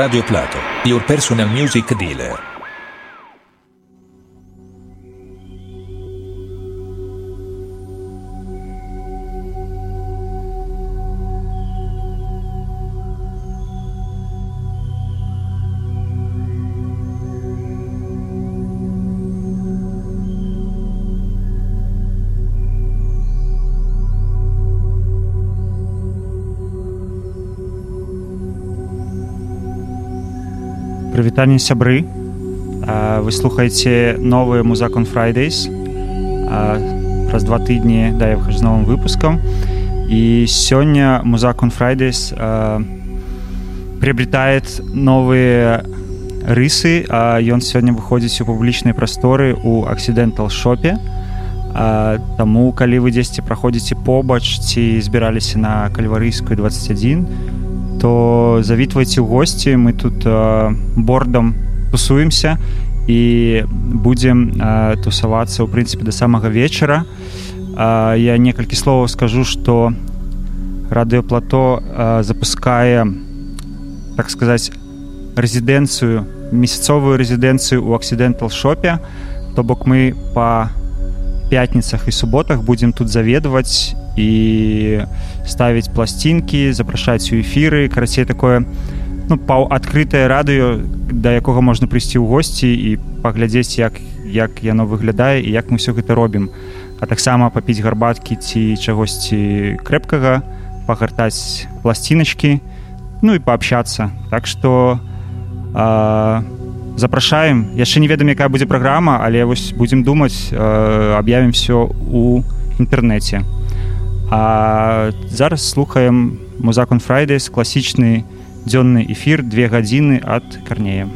Radio Plato, your personal music dealer. Прывітанне сябры. Вы слухаеце новы музакон Fridays. Праз два тыдні да я выхожу з новым выпускам. І сёння музакон Fridays приобретает новыя рысы. Ён сёння выходзіць у публічнай прасторы у аксідэнтал шопе Таму калі вы дзесьці праходзіце побач ці збіраліся на кальварыйскую 21 то завітвайце ў госці. Мы тут э, бордам тусуемся і будзем э, тусавацца ў прынцыпе да самага вечара. Э, я некалькі словаў скажу что радыёплато э, запускае так сказаць рэзідэнцыю месяцовую рэзідэнцыю ў аксідэнтал шопе то бок мы по пятніцах і суботах будзем тут заведаваць і ставіць пласцінкі запрашаць у эфіры карацей такое ну паў адкрытае радыё да якога можна прыйсці ў госці і паглядзець як як яно выглядае і як мы все гэта робім. А таксама папіць гарбаткі ці чагосьці крэпкага пагартаць пласціночки ну і паабщацца так что запрашаем. Яшчэ не ведам якая будзе праграма але вось будзем думаць аб'явім все у інтэрнэце а зараз слухаем музакон Fridays класічны дзённы эфір две гадзіны ад карнея.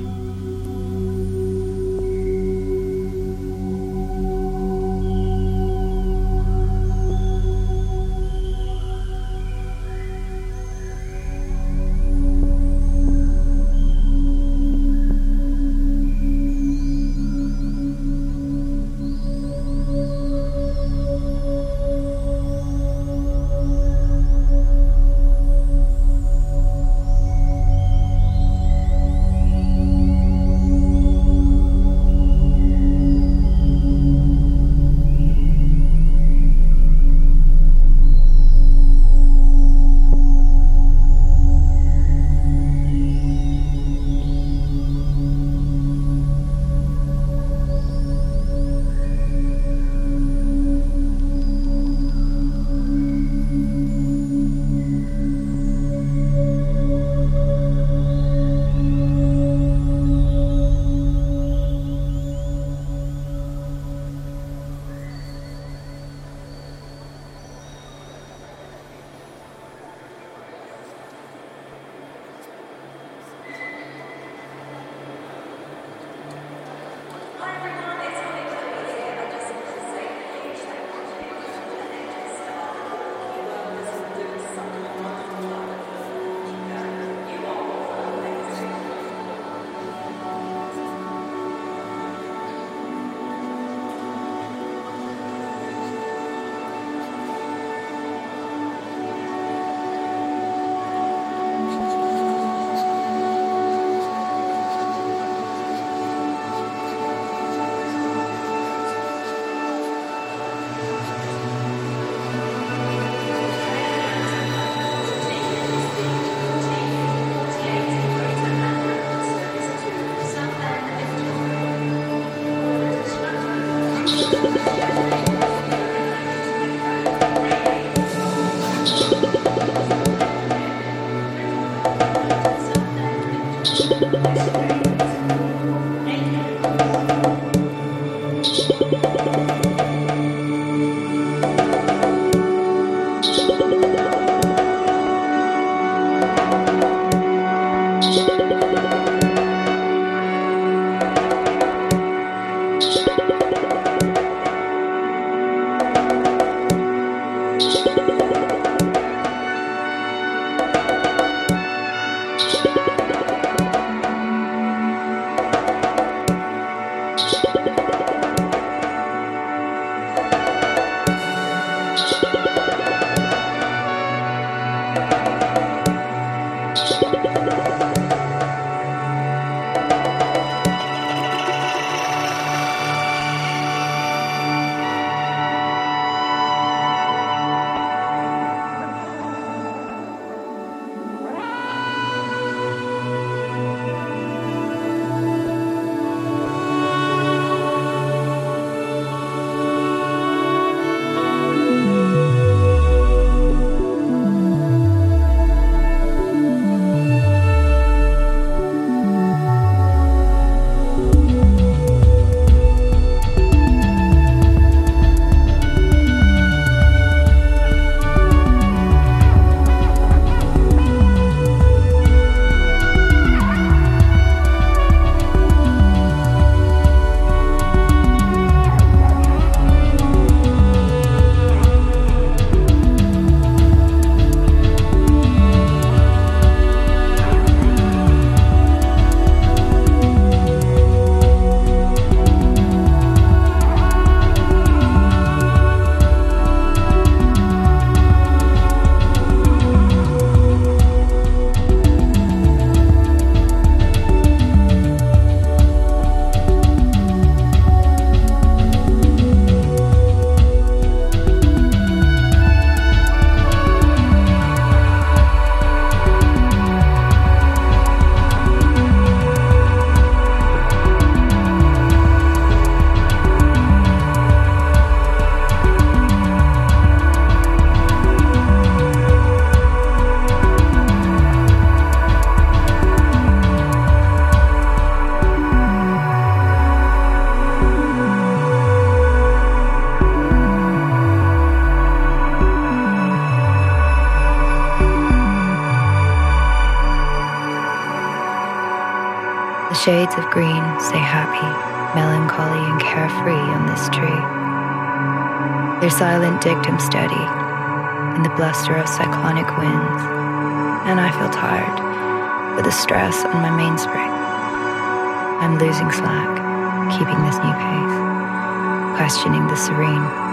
Shades of green say happy, melancholy, and carefree on this tree. Their silent dictum steady in the bluster of cyclonic winds, and I feel tired with the stress on my mainspring. I'm losing slack, keeping this new pace, questioning the serene.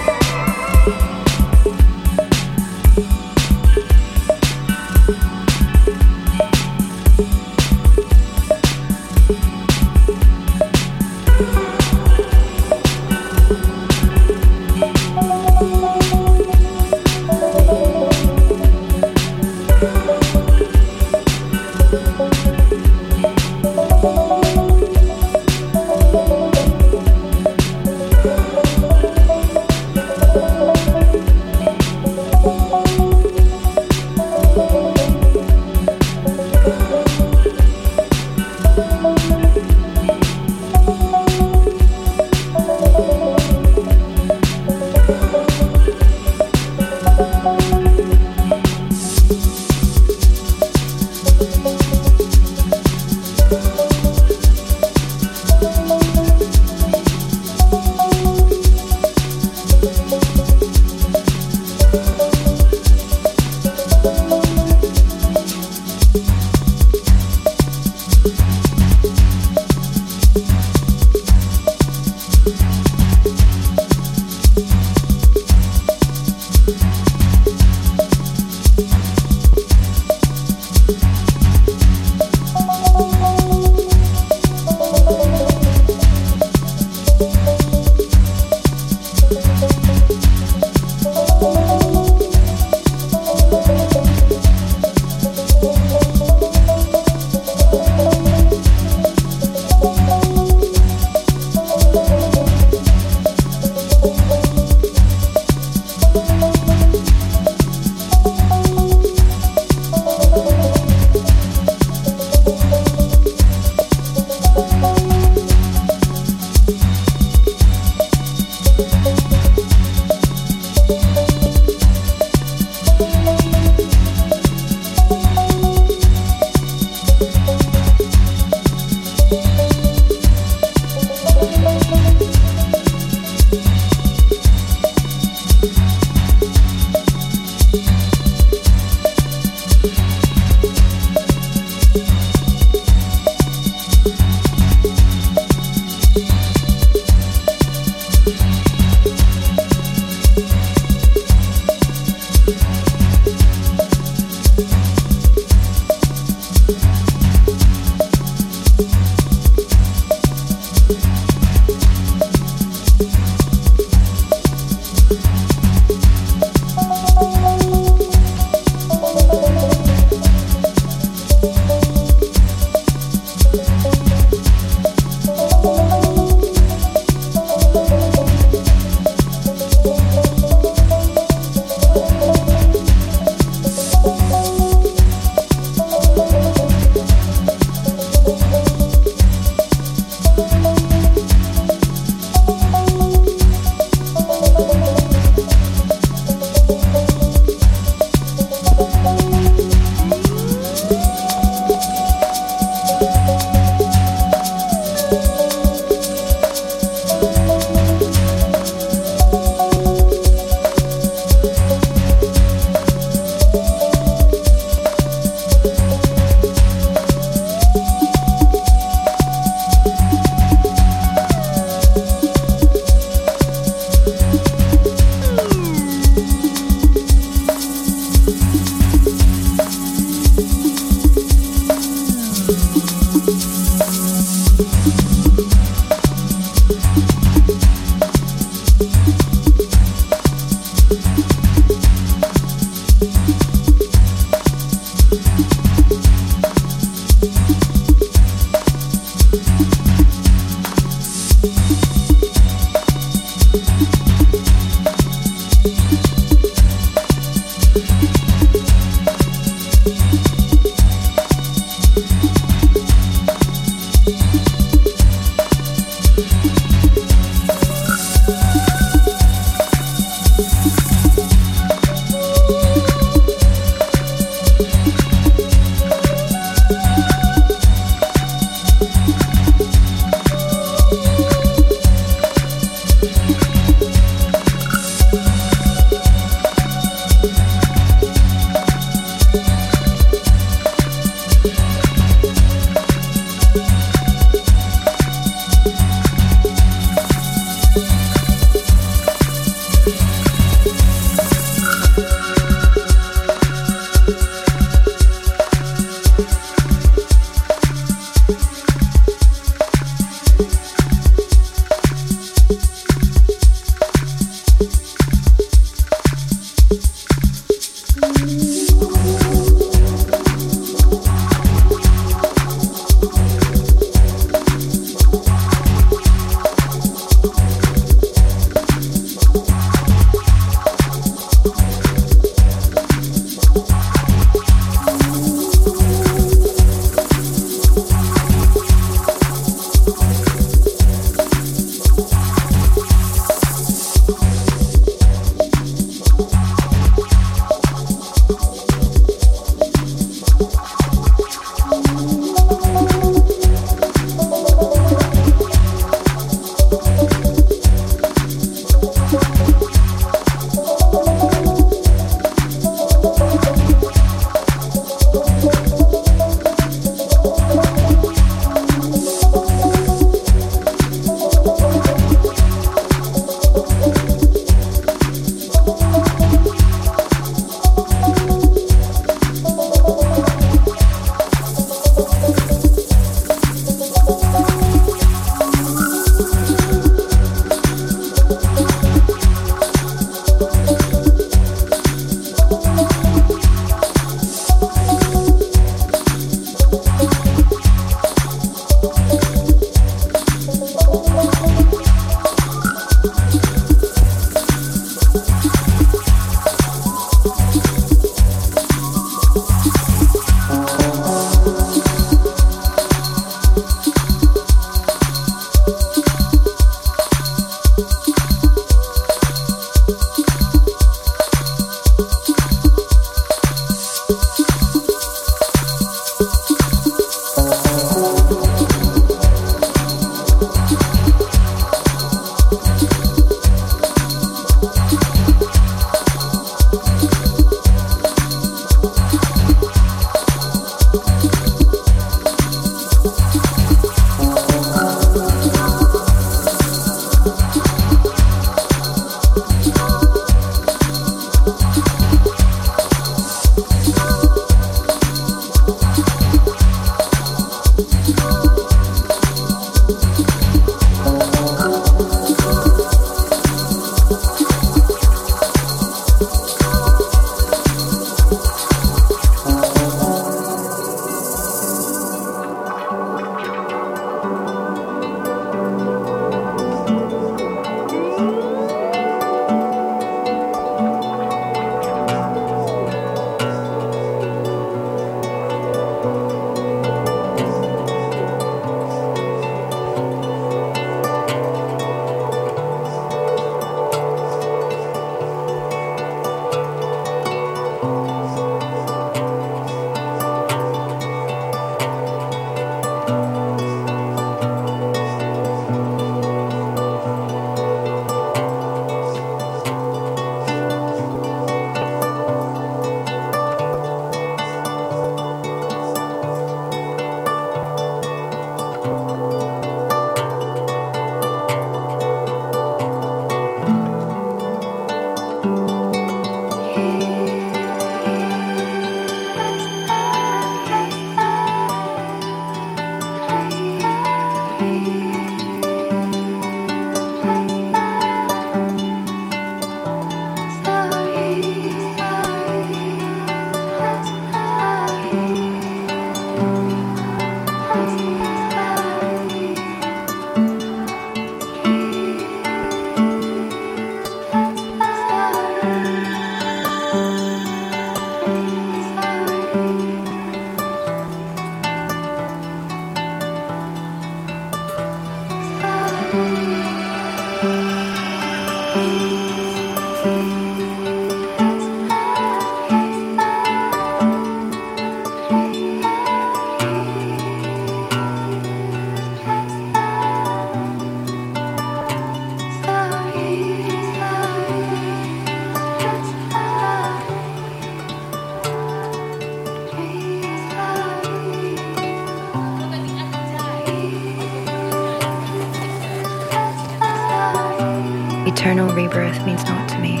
Eternal rebirth means naught to me.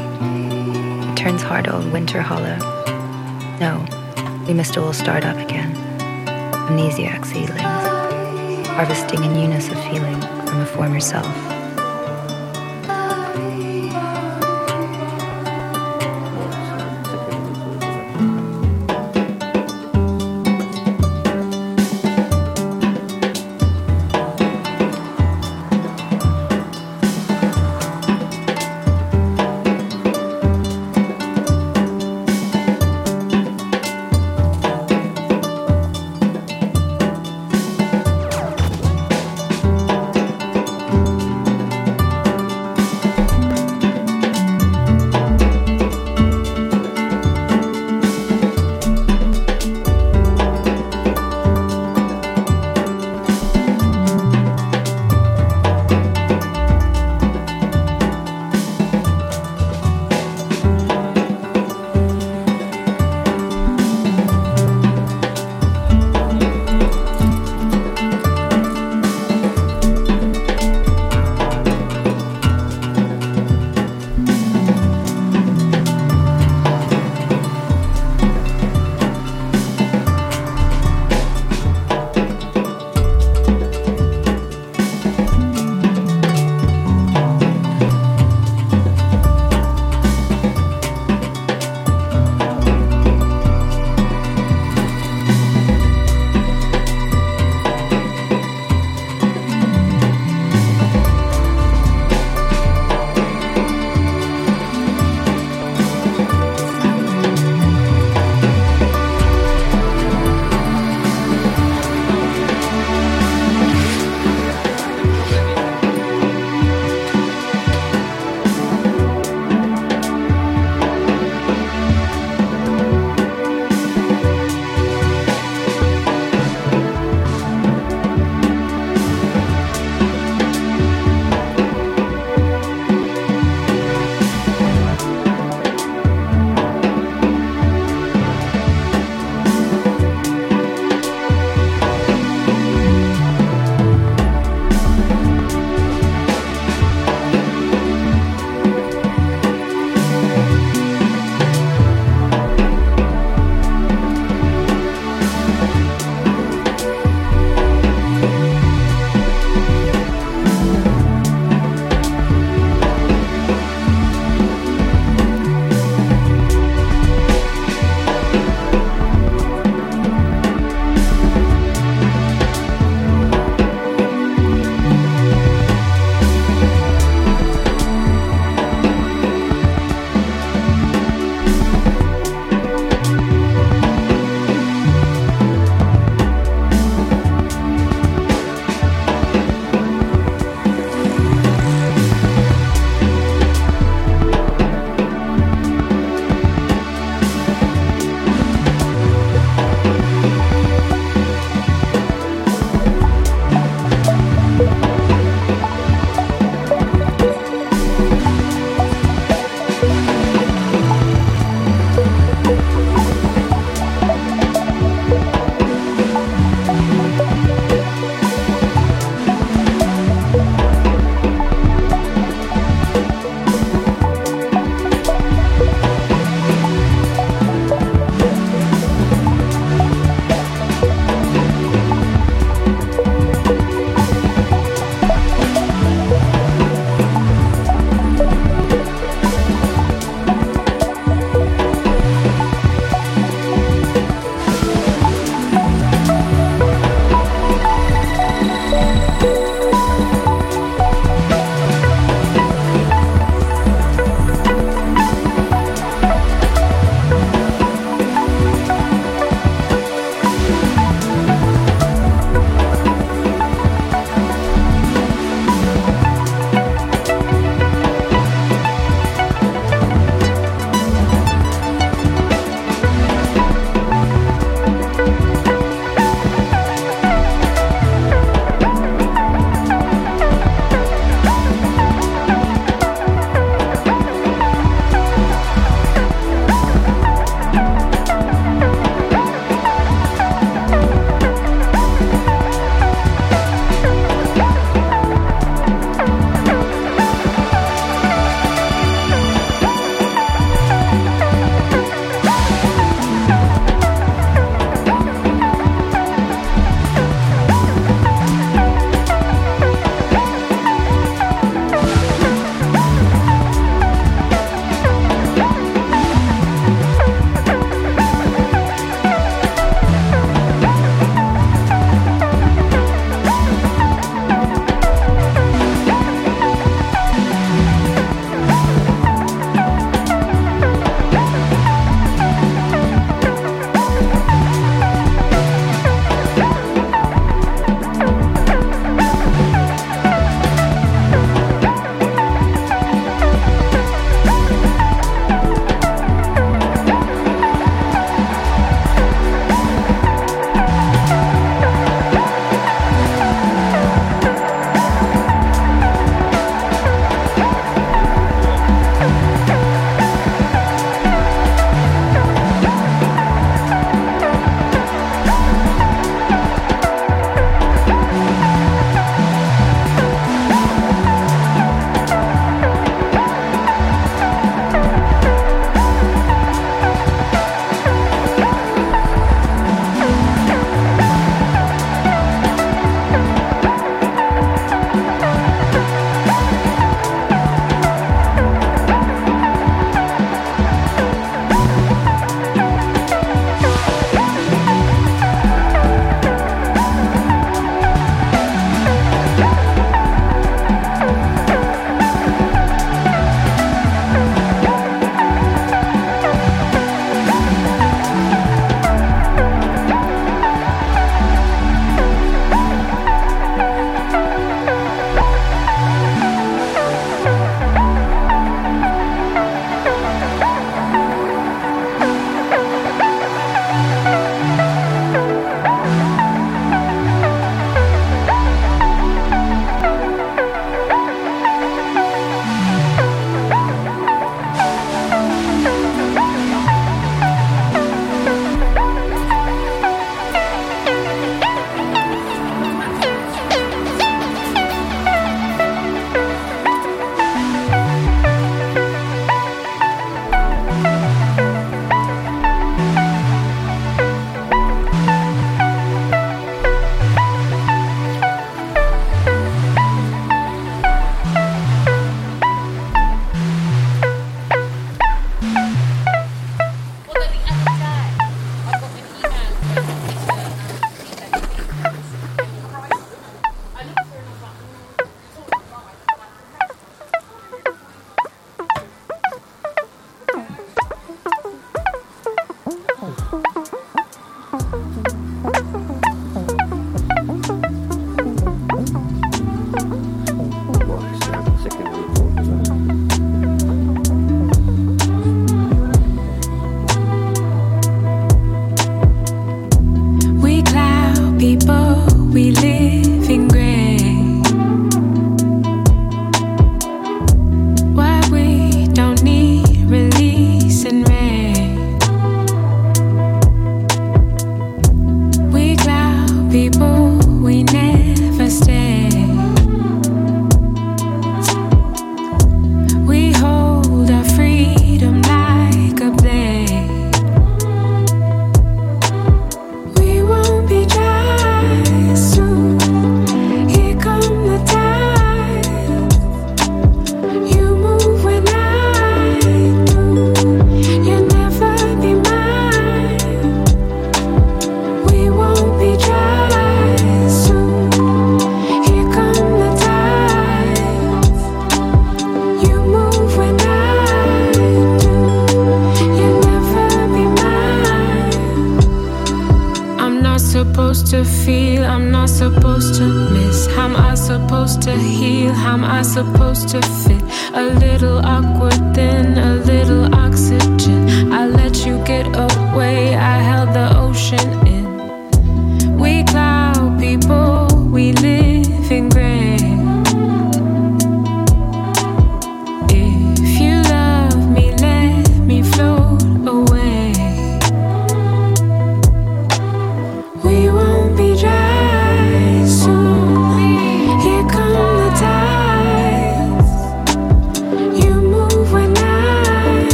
It turns hard old winter hollow. No, we must all start up again. Amnesiac seedlings, harvesting a newness of feeling from a former self.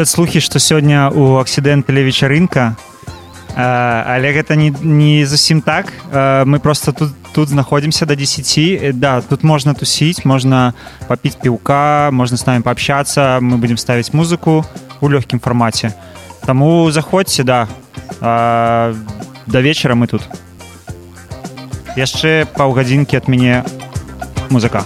Ходят слухи што сёння у аксідэнталі вечарынка а, але гэта не, не зусім так. А, мы просто тут тут знаходзімся до 10 да тут можна тусіць можна попіць піўка можна с нами пообщаться. Мы будем ставіць музыку у лёгкім фармаце Таму заходзьце да. А, да вечара мы тут. Яшчэ паўгадзінкі ад мяне музыка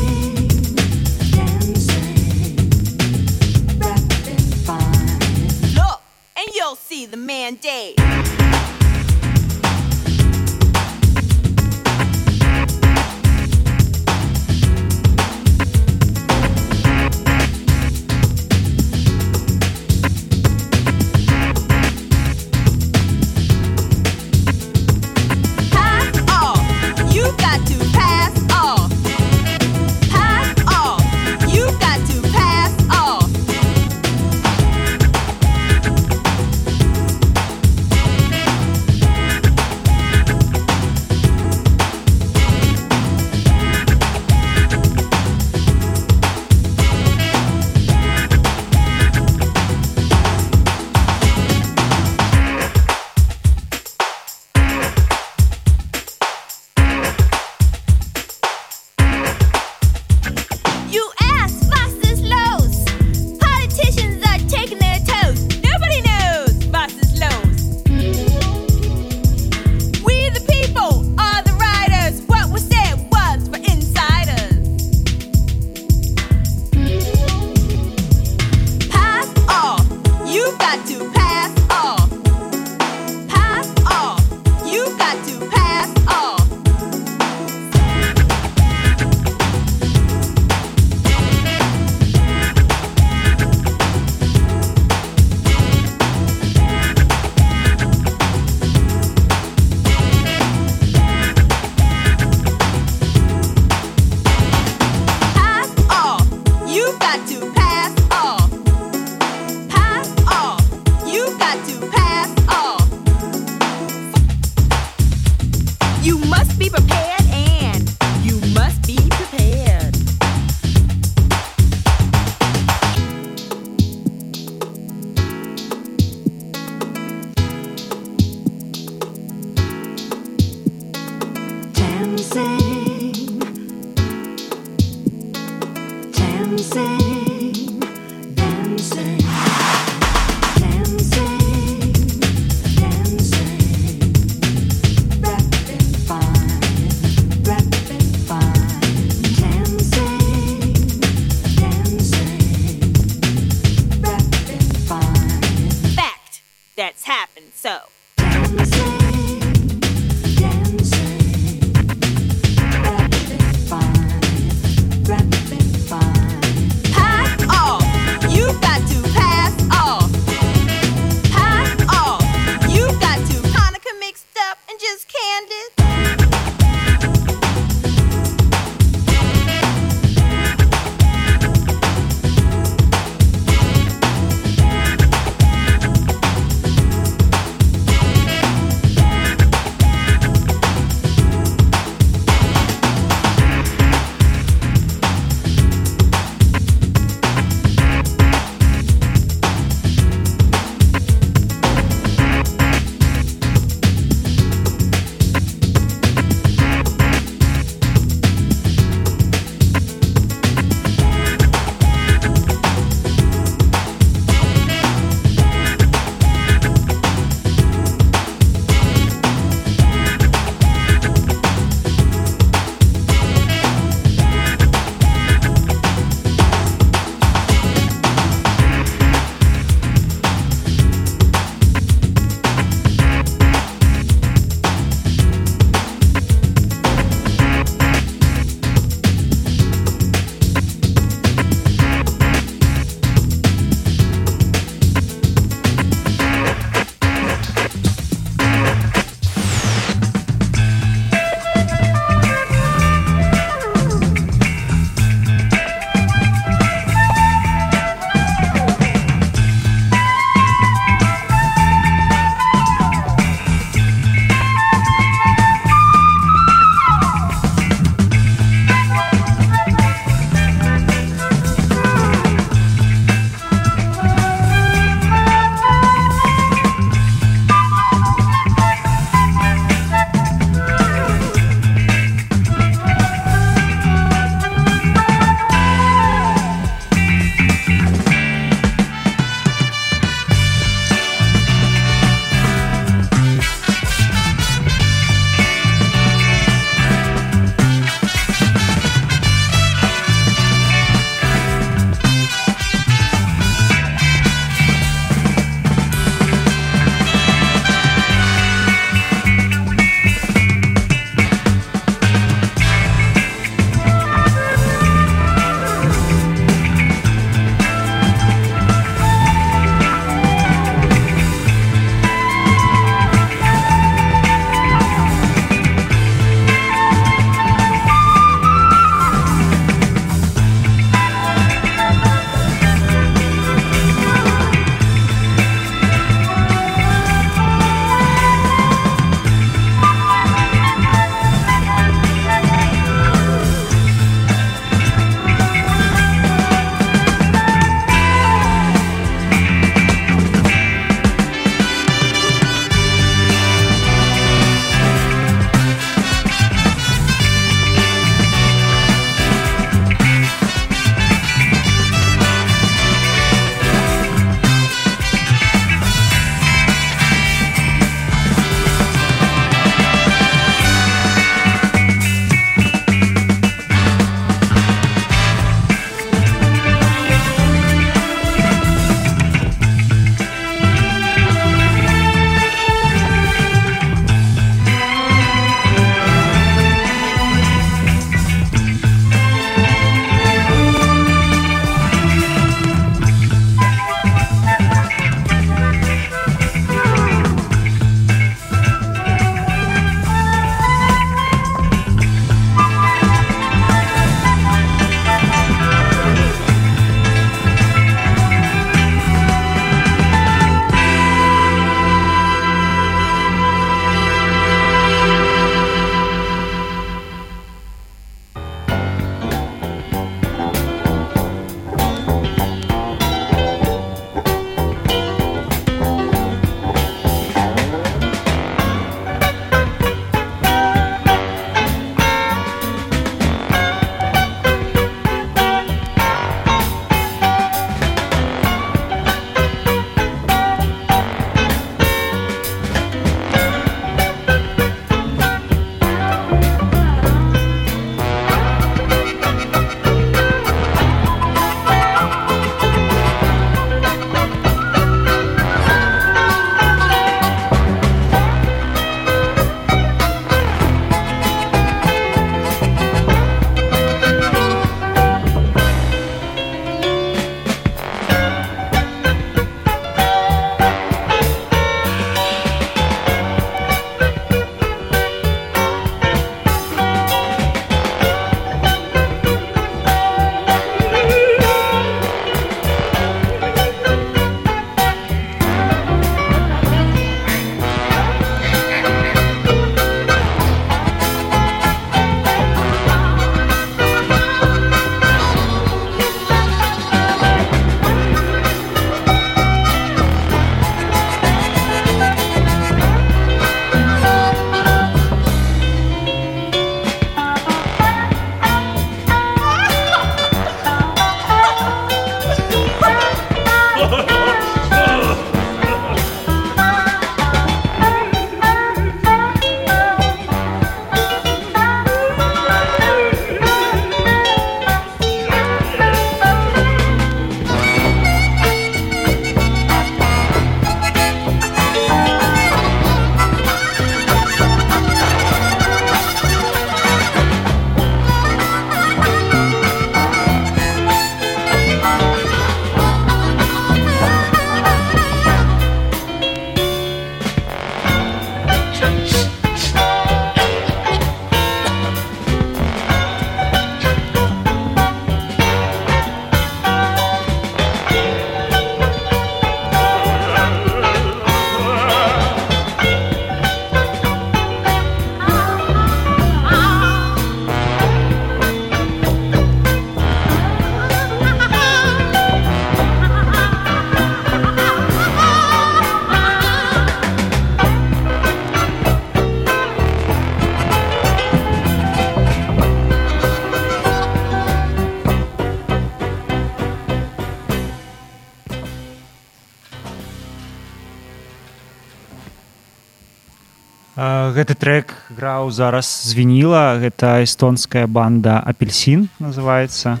гэты трек граў зараз звініла гэта эстонская банда апельсин называется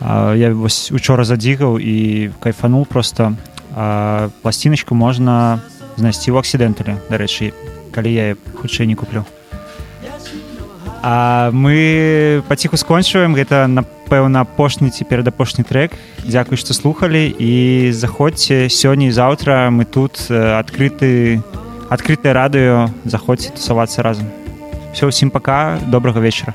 я вось учора задзігаў і кайфанул просто пласціночку можна знайсці ў аксідэнталі дарэчы калі я хутчэй не куплю. А мы паціху скончваем. Гэта напэўна апошні ці перад апошні трек. Дзякуй што слухалі. І заходзьце сёння і заўтра. Мы тут адкрыты адкрытае радыё заходзьце тусавацца разам все ўсім пока добрага вечара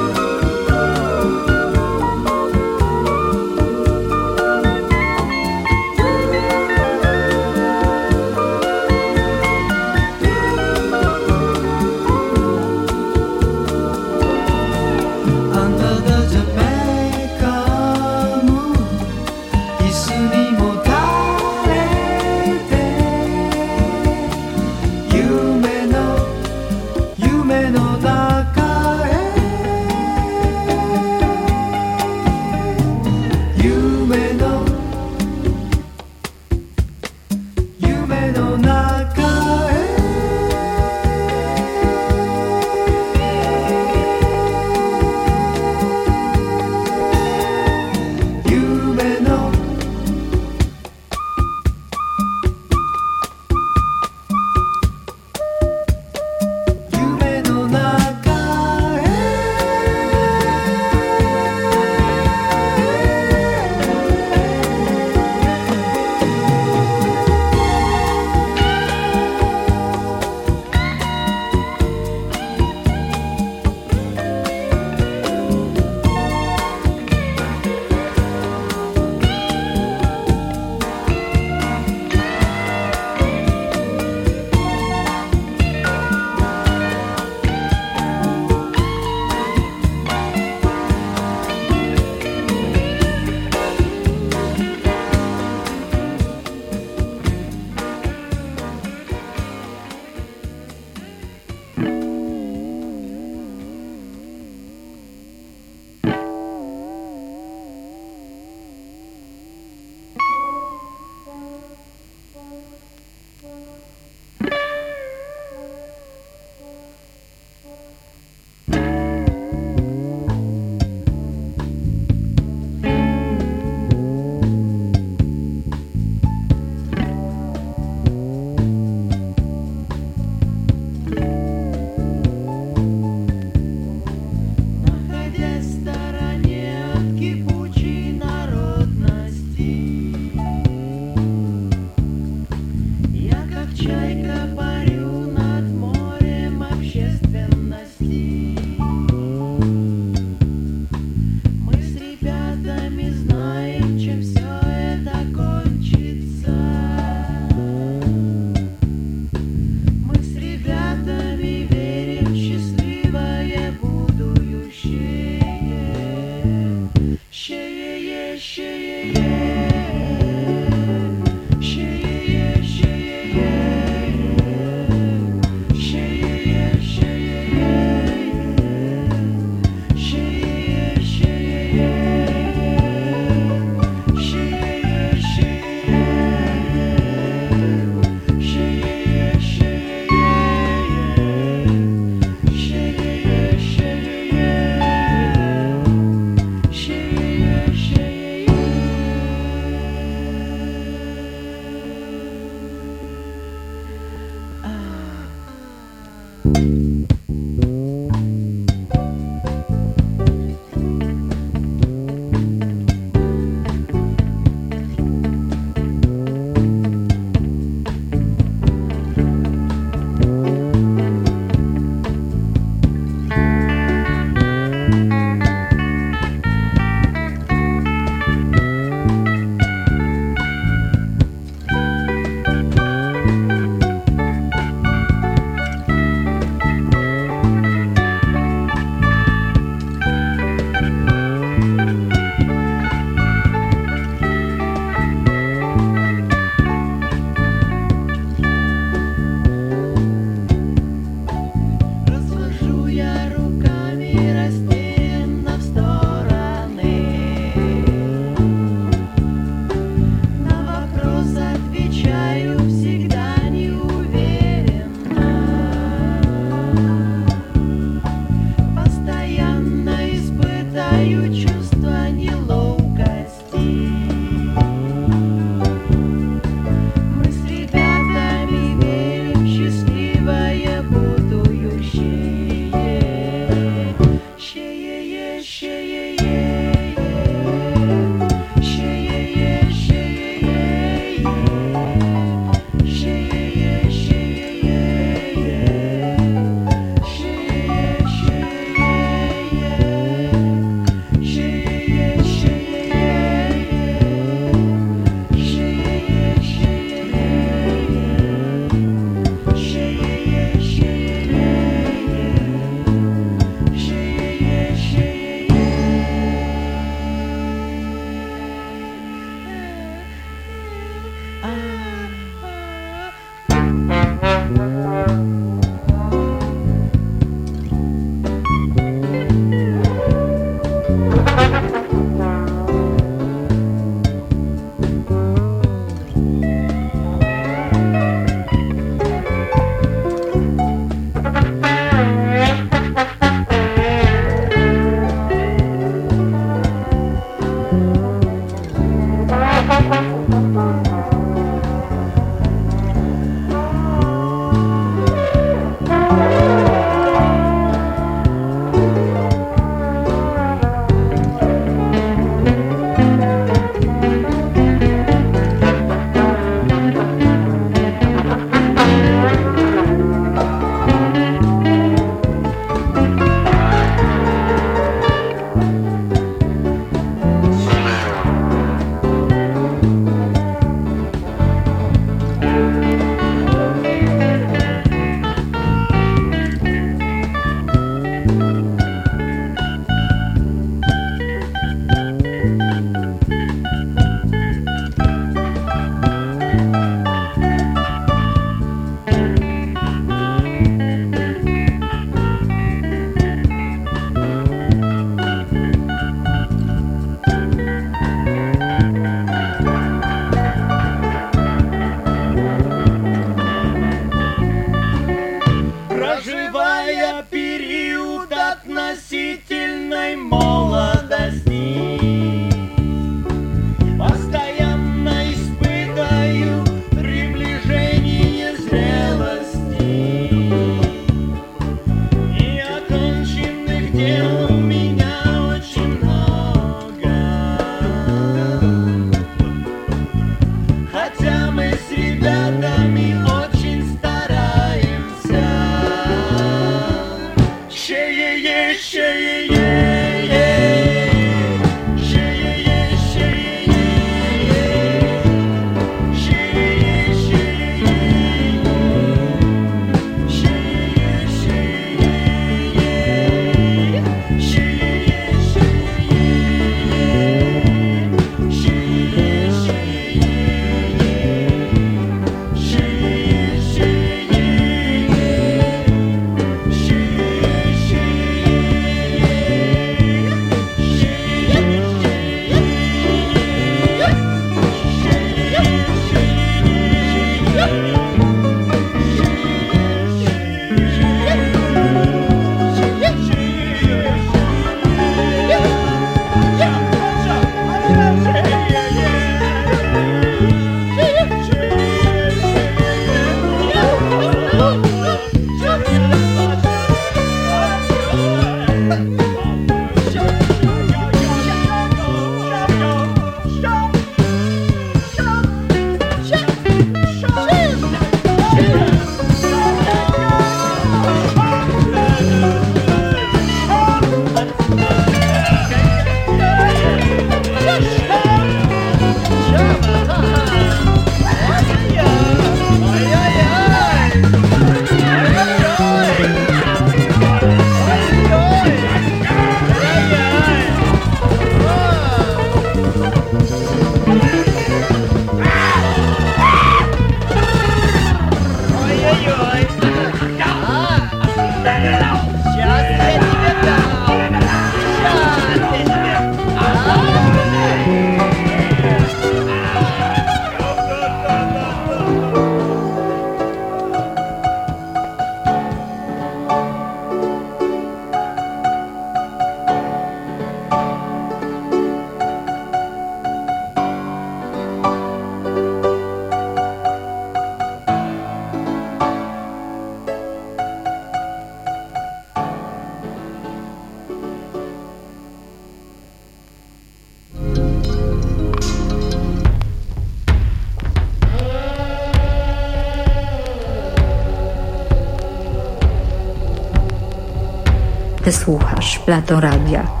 wysłuchasz Plato Radia.